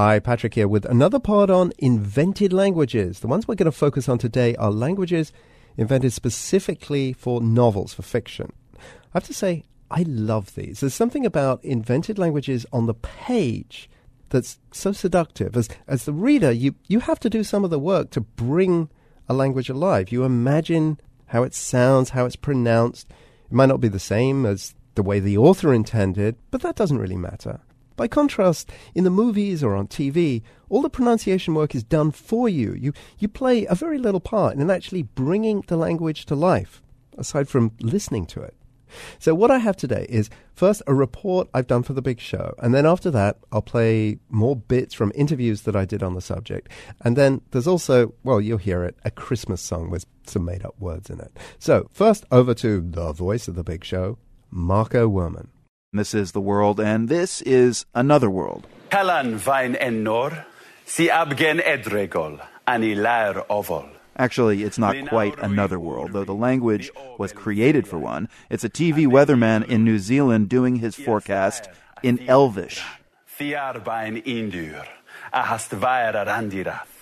Hi, Patrick here with another part on invented languages. The ones we're going to focus on today are languages invented specifically for novels, for fiction. I have to say, I love these. There's something about invented languages on the page that's so seductive. As, as the reader, you, you have to do some of the work to bring a language alive. You imagine how it sounds, how it's pronounced. It might not be the same as the way the author intended, but that doesn't really matter. By contrast, in the movies or on TV, all the pronunciation work is done for you. You, you play a very little part in actually bringing the language to life, aside from listening to it. So, what I have today is first a report I've done for the big show, and then after that, I'll play more bits from interviews that I did on the subject. And then there's also, well, you'll hear it, a Christmas song with some made up words in it. So, first over to the voice of the big show, Marco Werman. This is the world, and this is another world. Kalan vain si abgen edregol, ani lair ovol. Actually, it's not quite another world, though the language was created for one. It's a TV weatherman in New Zealand doing his forecast in Elvish.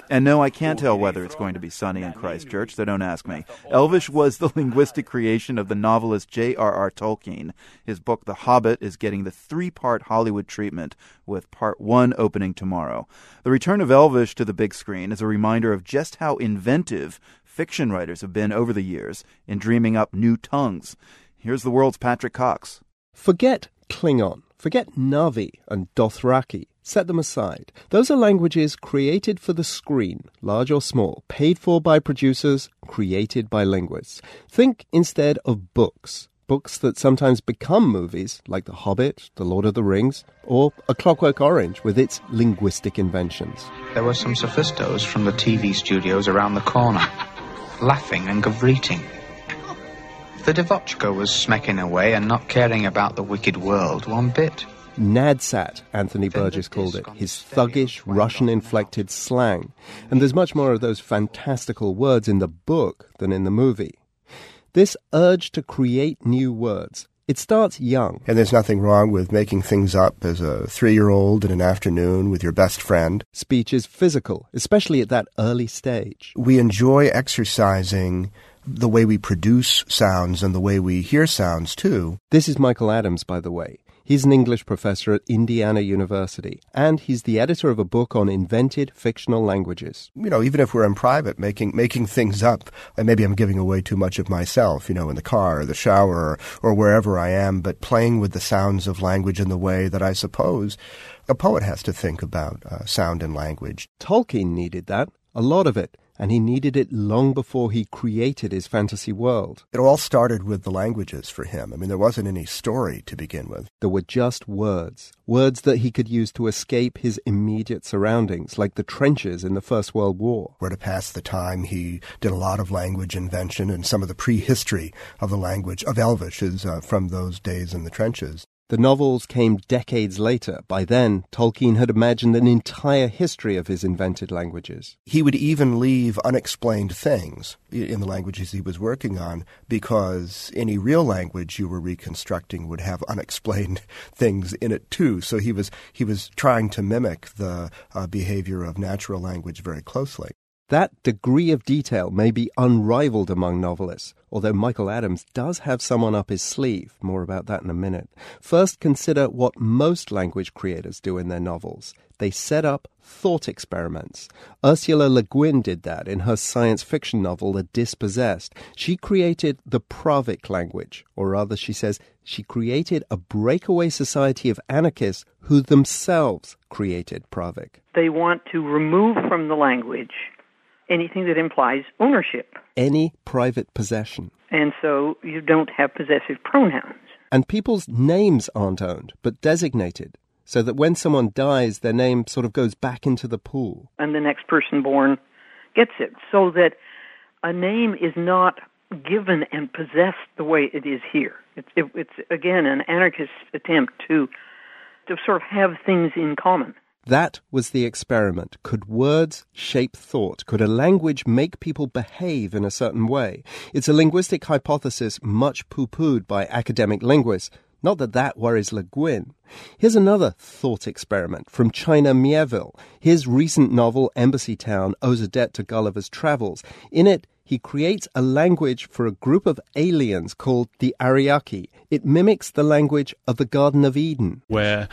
And no, I can't tell whether it's going to be sunny in Christchurch, so don't ask me. Elvish was the linguistic creation of the novelist J.R.R. Tolkien. His book, The Hobbit, is getting the three part Hollywood treatment, with part one opening tomorrow. The return of Elvish to the big screen is a reminder of just how inventive fiction writers have been over the years in dreaming up new tongues. Here's the world's Patrick Cox. Forget Klingon, forget Na'vi and Dothraki. Set them aside. Those are languages created for the screen, large or small, paid for by producers, created by linguists. Think instead of books. Books that sometimes become movies, like The Hobbit, The Lord of the Rings, or A Clockwork Orange with its linguistic inventions. There were some sophistos from the TV studios around the corner, laughing and gavreeting. The Devochka was smacking away and not caring about the wicked world one bit. Nadsat, Anthony Burgess called it, his thuggish, Russian inflected slang. And there's much more of those fantastical words in the book than in the movie. This urge to create new words, it starts young. And there's nothing wrong with making things up as a three year old in an afternoon with your best friend. Speech is physical, especially at that early stage. We enjoy exercising the way we produce sounds and the way we hear sounds too. This is Michael Adams, by the way. He's an English professor at Indiana University, and he's the editor of a book on invented fictional languages. You know, even if we're in private, making making things up, and maybe I'm giving away too much of myself, you know, in the car or the shower or, or wherever I am, but playing with the sounds of language in the way that I suppose a poet has to think about uh, sound and language. Tolkien needed that, a lot of it and he needed it long before he created his fantasy world. It all started with the languages for him. I mean, there wasn't any story to begin with. There were just words, words that he could use to escape his immediate surroundings, like the trenches in the First World War. Where to pass the time, he did a lot of language invention, and some of the prehistory of the language of Elvish is uh, from those days in the trenches. The novels came decades later. By then, Tolkien had imagined an entire history of his invented languages. He would even leave unexplained things in the languages he was working on because any real language you were reconstructing would have unexplained things in it too. So he was he was trying to mimic the uh, behavior of natural language very closely. That degree of detail may be unrivaled among novelists, although Michael Adams does have someone up his sleeve. More about that in a minute. First, consider what most language creators do in their novels. They set up thought experiments. Ursula Le Guin did that in her science fiction novel, The Dispossessed. She created the Pravic language, or rather, she says, she created a breakaway society of anarchists who themselves created Pravic. They want to remove from the language anything that implies ownership. Any private possession. And so you don't have possessive pronouns. And people's names aren't owned, but designated, so that when someone dies, their name sort of goes back into the pool. And the next person born gets it, so that a name is not given and possessed the way it is here. It's, it, it's again, an anarchist attempt to, to sort of have things in common. That was the experiment. Could words shape thought? Could a language make people behave in a certain way? It's a linguistic hypothesis much poo pooed by academic linguists, Not that that worries Le Guin. Here's another thought experiment from China Miéville. His recent novel, Embassy Town, owes a debt to Gulliver's Travels. In it, he creates a language for a group of aliens called the Ariekei. It mimics the language of the Garden of Eden. where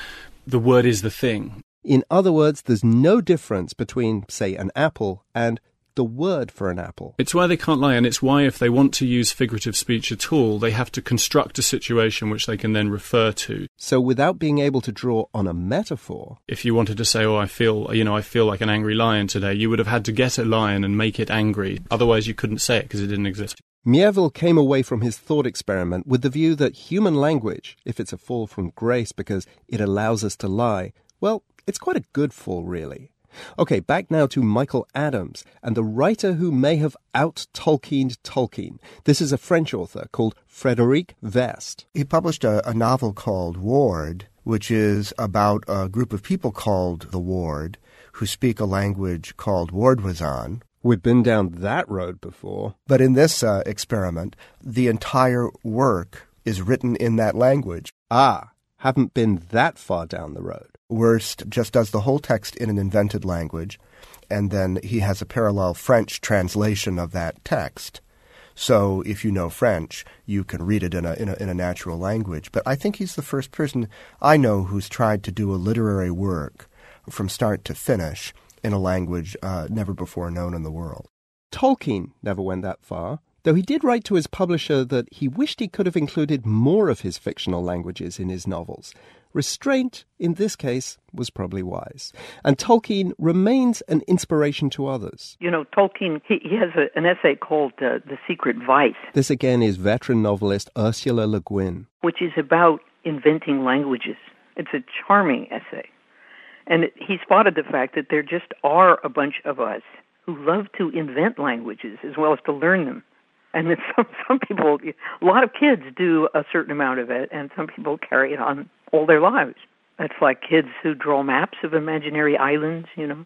the word is the thing. In other words, there's no difference between, say, an apple and the word for an apple. It's why they can't lie, and it's why if they want to use figurative speech at all, they have to construct a situation which they can then refer to. So without being able to draw on a metaphor, If you wanted to say, "Oh, I feel, you know, I feel like an angry lion today," you would have had to get a lion and make it angry. Otherwise, you couldn't say it because it didn't exist. Miéville came away from his thought experiment with the view that human language, if it's a fall from grace because it allows us to lie, well, it's quite a good fall, really. Okay, back now to Michael Adams and the writer who may have out Tolkiened Tolkien. This is a French author called Frédéric Werst. He published a, a novel called Ward, which is about a group of people called the Ward who speak a language called Wardwesan. We've been down that road before. But in this uh, experiment, the entire work is written in that language. Ah, haven't been that far down the road. Werst just does the whole text in an invented language, and then he has a parallel French translation of that text. So if you know French, you can read it in a, in a in a natural language. But I think he's the first person I know who's tried to do a literary work from start to finish in a language uh, never before known in the world. Tolkien never went that far, though he did write to his publisher that he wished he could have included more of his fictional languages in his novels. Restraint, in this case, was probably wise. And Tolkien remains an inspiration to others. You know, Tolkien, he, he has a, an essay called uh, The Secret Vice, This again is veteran novelist Ursula Le Guin. which is about inventing languages. It's a charming essay. And it, he spotted the fact that there just are a bunch of us who love to invent languages as well as to learn them. And that some, some people, a lot of kids do a certain amount of it, and some people carry it on all their lives. it's like kids who draw maps of imaginary islands, you know.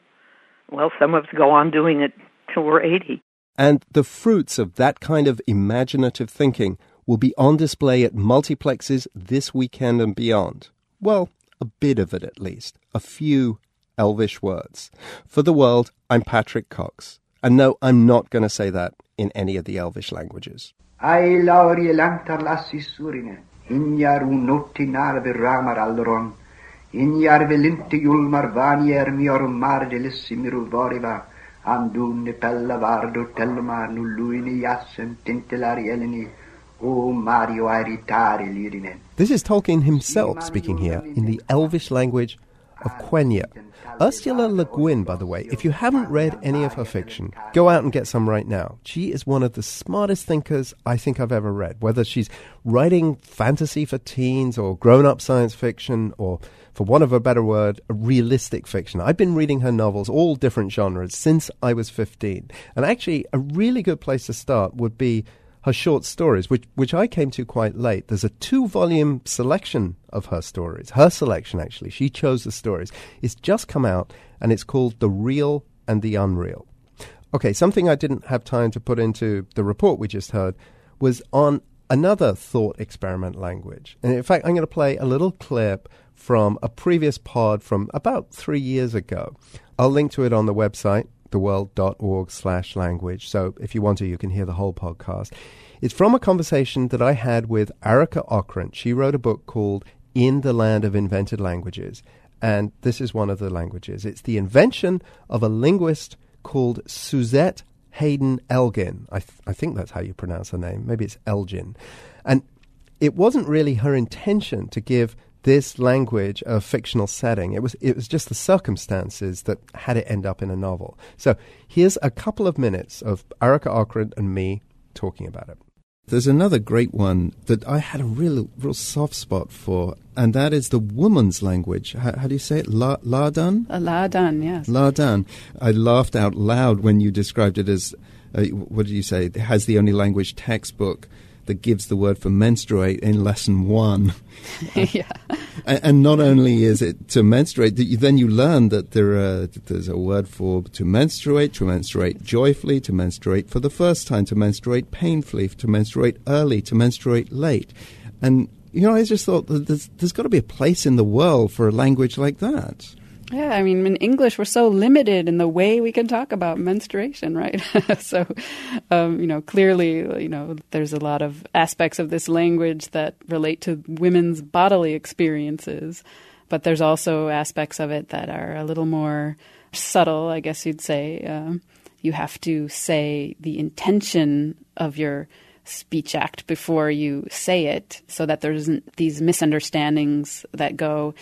Well, some of us go on doing it till we're 80. And the fruits of that kind of imaginative thinking will be on display at multiplexes this weekend and beyond. Well, a bit of it at least. A few Elvish words. For the world, I'm Patrick Cox. And no, I'm not going to say that in any of the Elvish languages. Ai lauri lantar lassi surine, injar unotti narve ramar alron, injar velinti julmar vanier mior mardelissi miru voriva, andunne pella vardo telma nulluini jassen tintelari eleni, o Mario airitari lirinen. This is Tolkien himself speaking here in the Elvish language of Quenya. Ursula Le Guin, by the way, if you haven't read any of her fiction, go out and get some right now. She is one of the smartest thinkers I think I've ever read. Whether she's writing fantasy for teens or grown up science fiction or, for want of a better word, realistic fiction. I've been reading her novels, all different genres, since I was 15. And actually, a really good place to start would be her short stories, which which I came to quite late. There's a two volume selection of her stories. Her selection, actually, she chose the stories. It's just come out, and it's called The Real and the Unreal. Okay, something I didn't have time to put into the report we just heard was on another thought experiment language. And in fact, I'm going to play a little clip from a previous pod from about three years ago. I'll link to it on the website theworld.org slash language. So if you want to, you can hear the whole podcast. It's from a conversation that I had with Arika Okrent. She wrote a book called In the Land of Invented Languages. And this is one of the languages. It's the invention of a linguist called Suzette Haden Elgin. I, th- I think that's how you pronounce her name. Maybe it's Elgin. And it wasn't really her intention to give this language of fictional setting. It was it was just the circumstances that had it end up in a novel. So here's a couple of minutes of Arika Okrent and me talking about it. There's another great one that I had a real real soft spot for, and that is the woman's language. How, how do you say it? La, Láadan? Láadan, yes. Láadan. I laughed out loud when you described it as, uh, what did you say? It has the only language textbook that gives the word for menstruate in lesson one. Uh, yeah. And, and not only is it to menstruate, then you learn that there are, there's a word for to menstruate, to menstruate joyfully, to menstruate for the first time, to menstruate painfully, to menstruate early, to menstruate late. And you know, I just thought that there's, there's got to be a place in the world for a language like that. Yeah, I mean, in English, we're so limited in the way we can talk about menstruation, right? so, um, you know, clearly, you know, there's a lot of aspects of this language that relate to women's bodily experiences, but there's also aspects of it that are a little more subtle, I guess you'd say. Um, you have to say the intention of your speech act before you say it so that there isn't these misunderstandings that go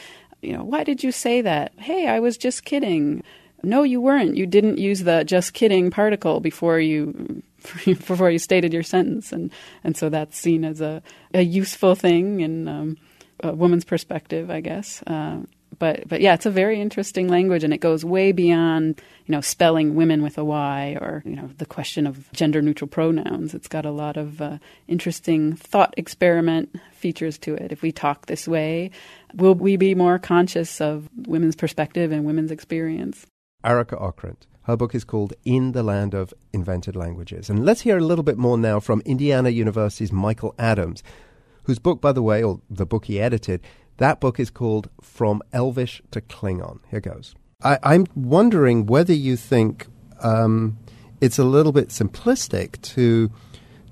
you know, why did you say that? Hey, I was just kidding. No, you weren't. You didn't use the just kidding particle before you before you stated your sentence, and and so that's seen as a a useful thing in um, a woman's perspective, I guess. Uh, but but yeah, it's a very interesting language, and it goes way beyond you know spelling women with a Y or you know the question of gender neutral pronouns. It's got a lot of uh, interesting thought experiment features to it. If we talk this way, will we be more conscious of women's perspective and women's experience? Arika Okrent. Her book is called In the Land of Invented Languages. And let's hear a little bit more now from Indiana University's Michael Adams, whose book, by the way, or the book he edited, that book is called From Elvish to Klingon. Here goes. I, am wondering whether you think um, it's a little bit simplistic to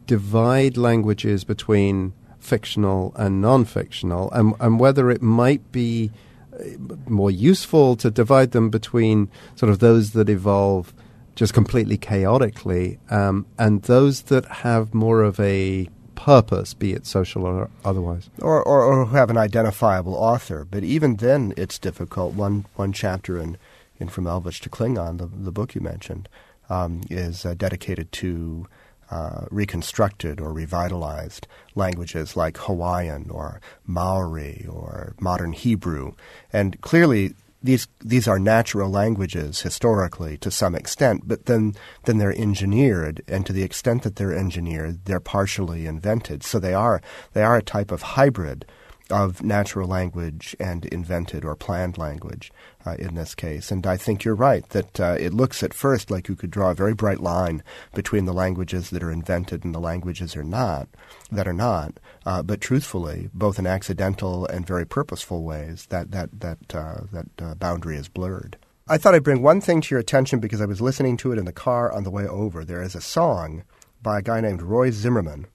divide languages between fictional and non fictional, and, and whether it might be uh, more useful to divide them between sort of those that evolve just completely chaotically um, and those that have more of a purpose, be it social or otherwise. Or, or, or have an identifiable author. But even then, it's difficult. One, one chapter in, in From Elvish to Klingon, the, the book you mentioned, um, is uh, dedicated to uh, reconstructed or revitalized languages like Hawaiian or Maori or modern Hebrew. And clearly, these these are natural languages historically to some extent, but then then they're engineered, and to the extent that they're engineered, they're partially invented. So they are they are a type of hybrid of natural language and invented or planned language uh, in this case. And I think you're right that uh, it looks at first like you could draw a very bright line between the languages that are invented and the languages are not that are not. Uh, but truthfully, both in accidental and very purposeful ways, that that that uh, that uh, boundary is blurred. I thought I'd bring one thing to your attention because I was listening to it in the car on the way over. There is a song by a guy named Roy Zimmerman,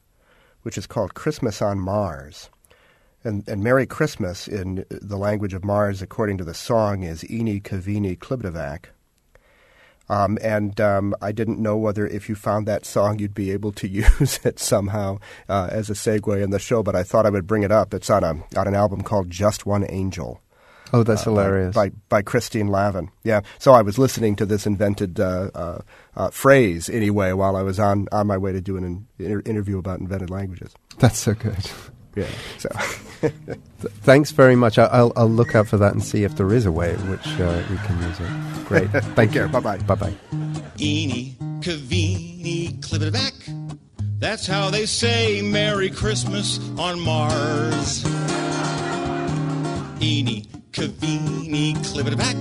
which is called Christmas on Mars. And, and Merry Christmas in the language of Mars, according to the song, is Ini Kavini Klibdavak. Um, and um, I didn't know whether if you found that song you'd be able to use it somehow uh, as a segue in the show, but I thought I would bring it up. It's on a on an album called Just One Angel. Oh, that's uh, hilarious! By, by Christine Lavin. Yeah. So I was listening to this invented uh, uh, uh phrase anyway while I was on on my way to do an inter- interview about invented languages. That's so good. Yeah. So, thanks very much. I'll, I'll look out for that and see if there is a way in which uh, we can use it. Great. Thank you. Bye bye. Bye bye. Eeny, Kavini, back. That's how they say Merry Christmas on Mars. Eeny, Kavini, back.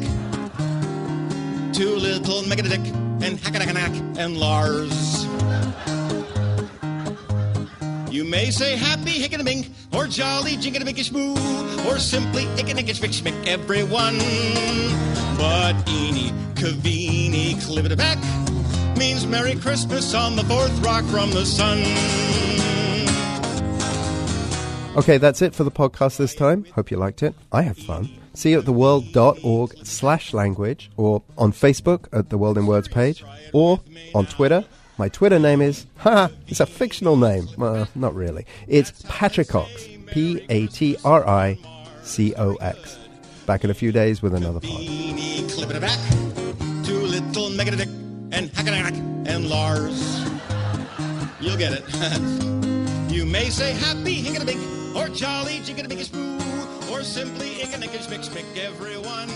Two little Megadick and Hackadack and Lars. May say happy hickadabink, or jolly jinkadabinkish moo, or simply ickadinkish schmick everyone. But eeny, kavini, back means Merry Christmas on the fourth rock from the sun. Okay, that's it for the podcast this time. Hope you liked it. I have fun. See you at theworld.org slash language or on Facebook at the World in Words page or on Twitter my Twitter name is, ha, it's a fictional name. Well, not really. It's Patricox. P A T R I C O X. Back in a few days with another pod. two little Megadick and Hackadack and Lars. You'll get it. you may say happy hinkadabink or jolly jinkadabinkish boo or simply inkadinkish mix everyone.